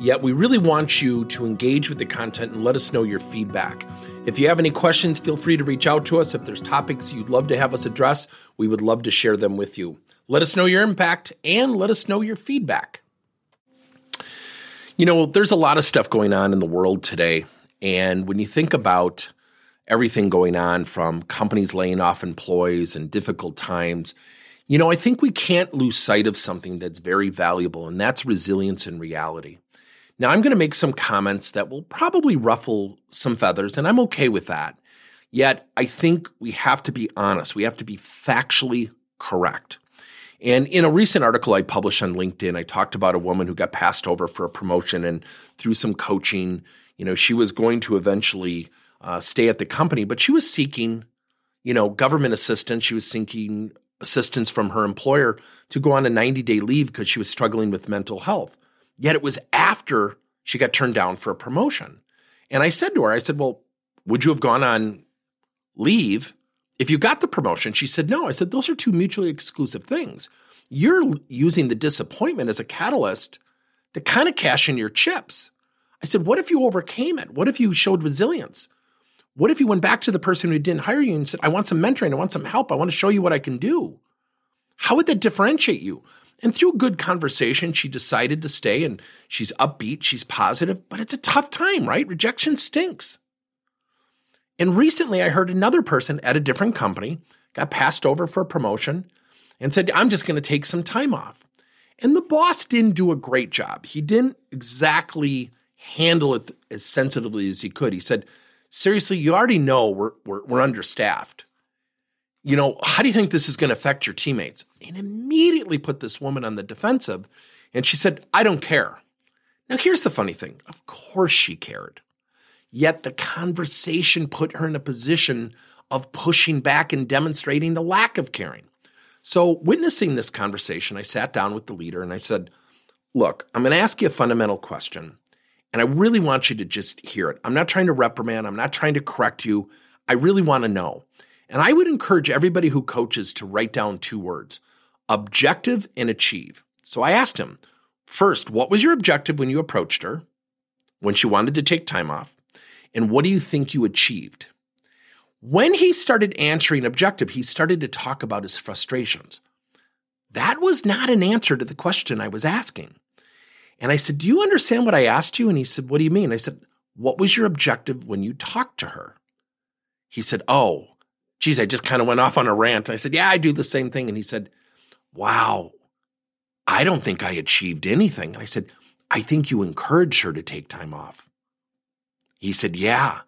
Yet, we really want you to engage with the content and let us know your feedback. If you have any questions, feel free to reach out to us. If there's topics you'd love to have us address, we would love to share them with you. Let us know your impact and let us know your feedback. You know, there's a lot of stuff going on in the world today. And when you think about everything going on from companies laying off employees and difficult times, you know, I think we can't lose sight of something that's very valuable, and that's resilience in reality. Now, I'm going to make some comments that will probably ruffle some feathers, and I'm okay with that. Yet, I think we have to be honest. We have to be factually correct. And in a recent article I published on LinkedIn, I talked about a woman who got passed over for a promotion and through some coaching, you know, she was going to eventually uh, stay at the company, but she was seeking, you know, government assistance. She was seeking assistance from her employer to go on a 90 day leave because she was struggling with mental health. Yet it was after she got turned down for a promotion. And I said to her, I said, Well, would you have gone on leave if you got the promotion? She said, No. I said, Those are two mutually exclusive things. You're using the disappointment as a catalyst to kind of cash in your chips. I said, What if you overcame it? What if you showed resilience? What if you went back to the person who didn't hire you and said, I want some mentoring, I want some help, I want to show you what I can do? How would that differentiate you? And through good conversation, she decided to stay and she's upbeat, she's positive, but it's a tough time, right? Rejection stinks. And recently, I heard another person at a different company got passed over for a promotion and said, I'm just going to take some time off. And the boss didn't do a great job. He didn't exactly handle it as sensitively as he could. He said, Seriously, you already know we're, we're, we're understaffed you know, how do you think this is going to affect your teammates? And immediately put this woman on the defensive. And she said, I don't care. Now, here's the funny thing of course she cared. Yet the conversation put her in a position of pushing back and demonstrating the lack of caring. So, witnessing this conversation, I sat down with the leader and I said, Look, I'm going to ask you a fundamental question, and I really want you to just hear it. I'm not trying to reprimand, I'm not trying to correct you. I really want to know. And I would encourage everybody who coaches to write down two words objective and achieve. So I asked him, first, what was your objective when you approached her, when she wanted to take time off? And what do you think you achieved? When he started answering objective, he started to talk about his frustrations. That was not an answer to the question I was asking. And I said, Do you understand what I asked you? And he said, What do you mean? I said, What was your objective when you talked to her? He said, Oh, geez, I just kind of went off on a rant. I said, yeah, I do the same thing. And he said, wow, I don't think I achieved anything. And I said, I think you encouraged her to take time off. He said, yeah.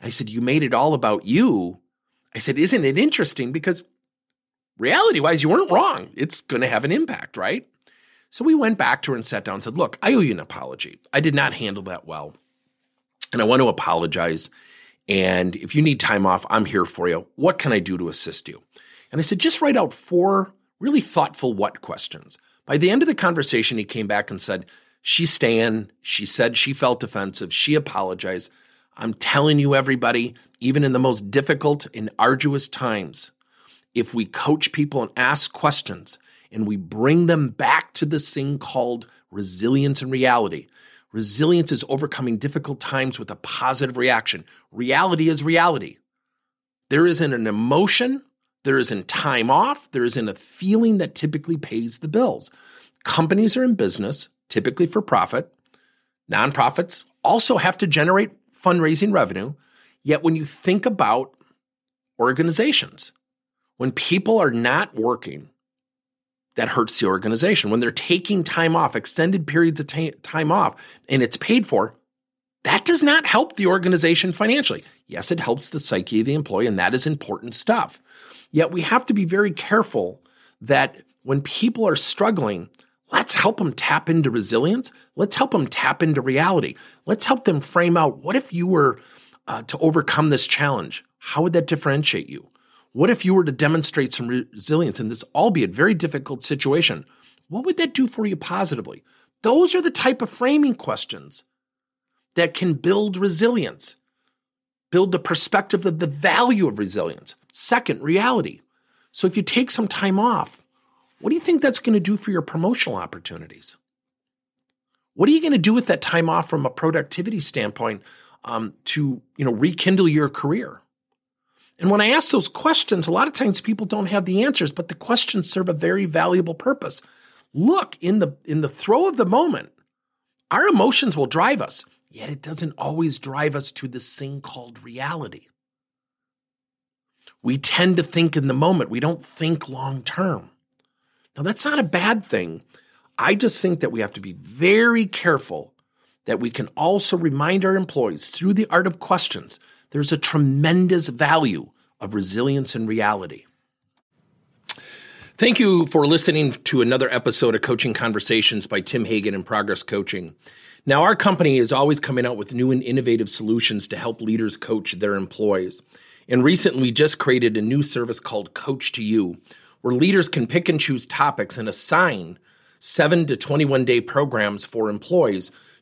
And I said, you made it all about you. I said, isn't it interesting? Because reality wise, you weren't wrong. It's going to have an impact, right? So we went back to her and sat down and said, look, I owe you an apology. I did not handle that well. And I want to apologize and if you need time off, I'm here for you. What can I do to assist you? And I said, just write out four really thoughtful what questions. By the end of the conversation, he came back and said, She's staying. She said she felt offensive. She apologized. I'm telling you, everybody, even in the most difficult and arduous times, if we coach people and ask questions and we bring them back to this thing called resilience and reality, Resilience is overcoming difficult times with a positive reaction. Reality is reality. There isn't an emotion, there isn't time off, there isn't a feeling that typically pays the bills. Companies are in business, typically for profit. Nonprofits also have to generate fundraising revenue. Yet when you think about organizations, when people are not working, that hurts the organization. When they're taking time off, extended periods of t- time off, and it's paid for, that does not help the organization financially. Yes, it helps the psyche of the employee, and that is important stuff. Yet we have to be very careful that when people are struggling, let's help them tap into resilience. Let's help them tap into reality. Let's help them frame out what if you were uh, to overcome this challenge? How would that differentiate you? What if you were to demonstrate some resilience in this, albeit very difficult situation? What would that do for you positively? Those are the type of framing questions that can build resilience, build the perspective of the value of resilience. Second, reality. So if you take some time off, what do you think that's going to do for your promotional opportunities? What are you going to do with that time off from a productivity standpoint um, to you know rekindle your career? And when I ask those questions, a lot of times people don't have the answers, but the questions serve a very valuable purpose. Look, in the in the throw of the moment, our emotions will drive us, yet it doesn't always drive us to this thing called reality. We tend to think in the moment, we don't think long term. Now, that's not a bad thing. I just think that we have to be very careful that we can also remind our employees through the art of questions there's a tremendous value of resilience and reality. Thank you for listening to another episode of Coaching Conversations by Tim Hagen and Progress Coaching. Now, our company is always coming out with new and innovative solutions to help leaders coach their employees. And recently, we just created a new service called Coach to You, where leaders can pick and choose topics and assign seven to 21 day programs for employees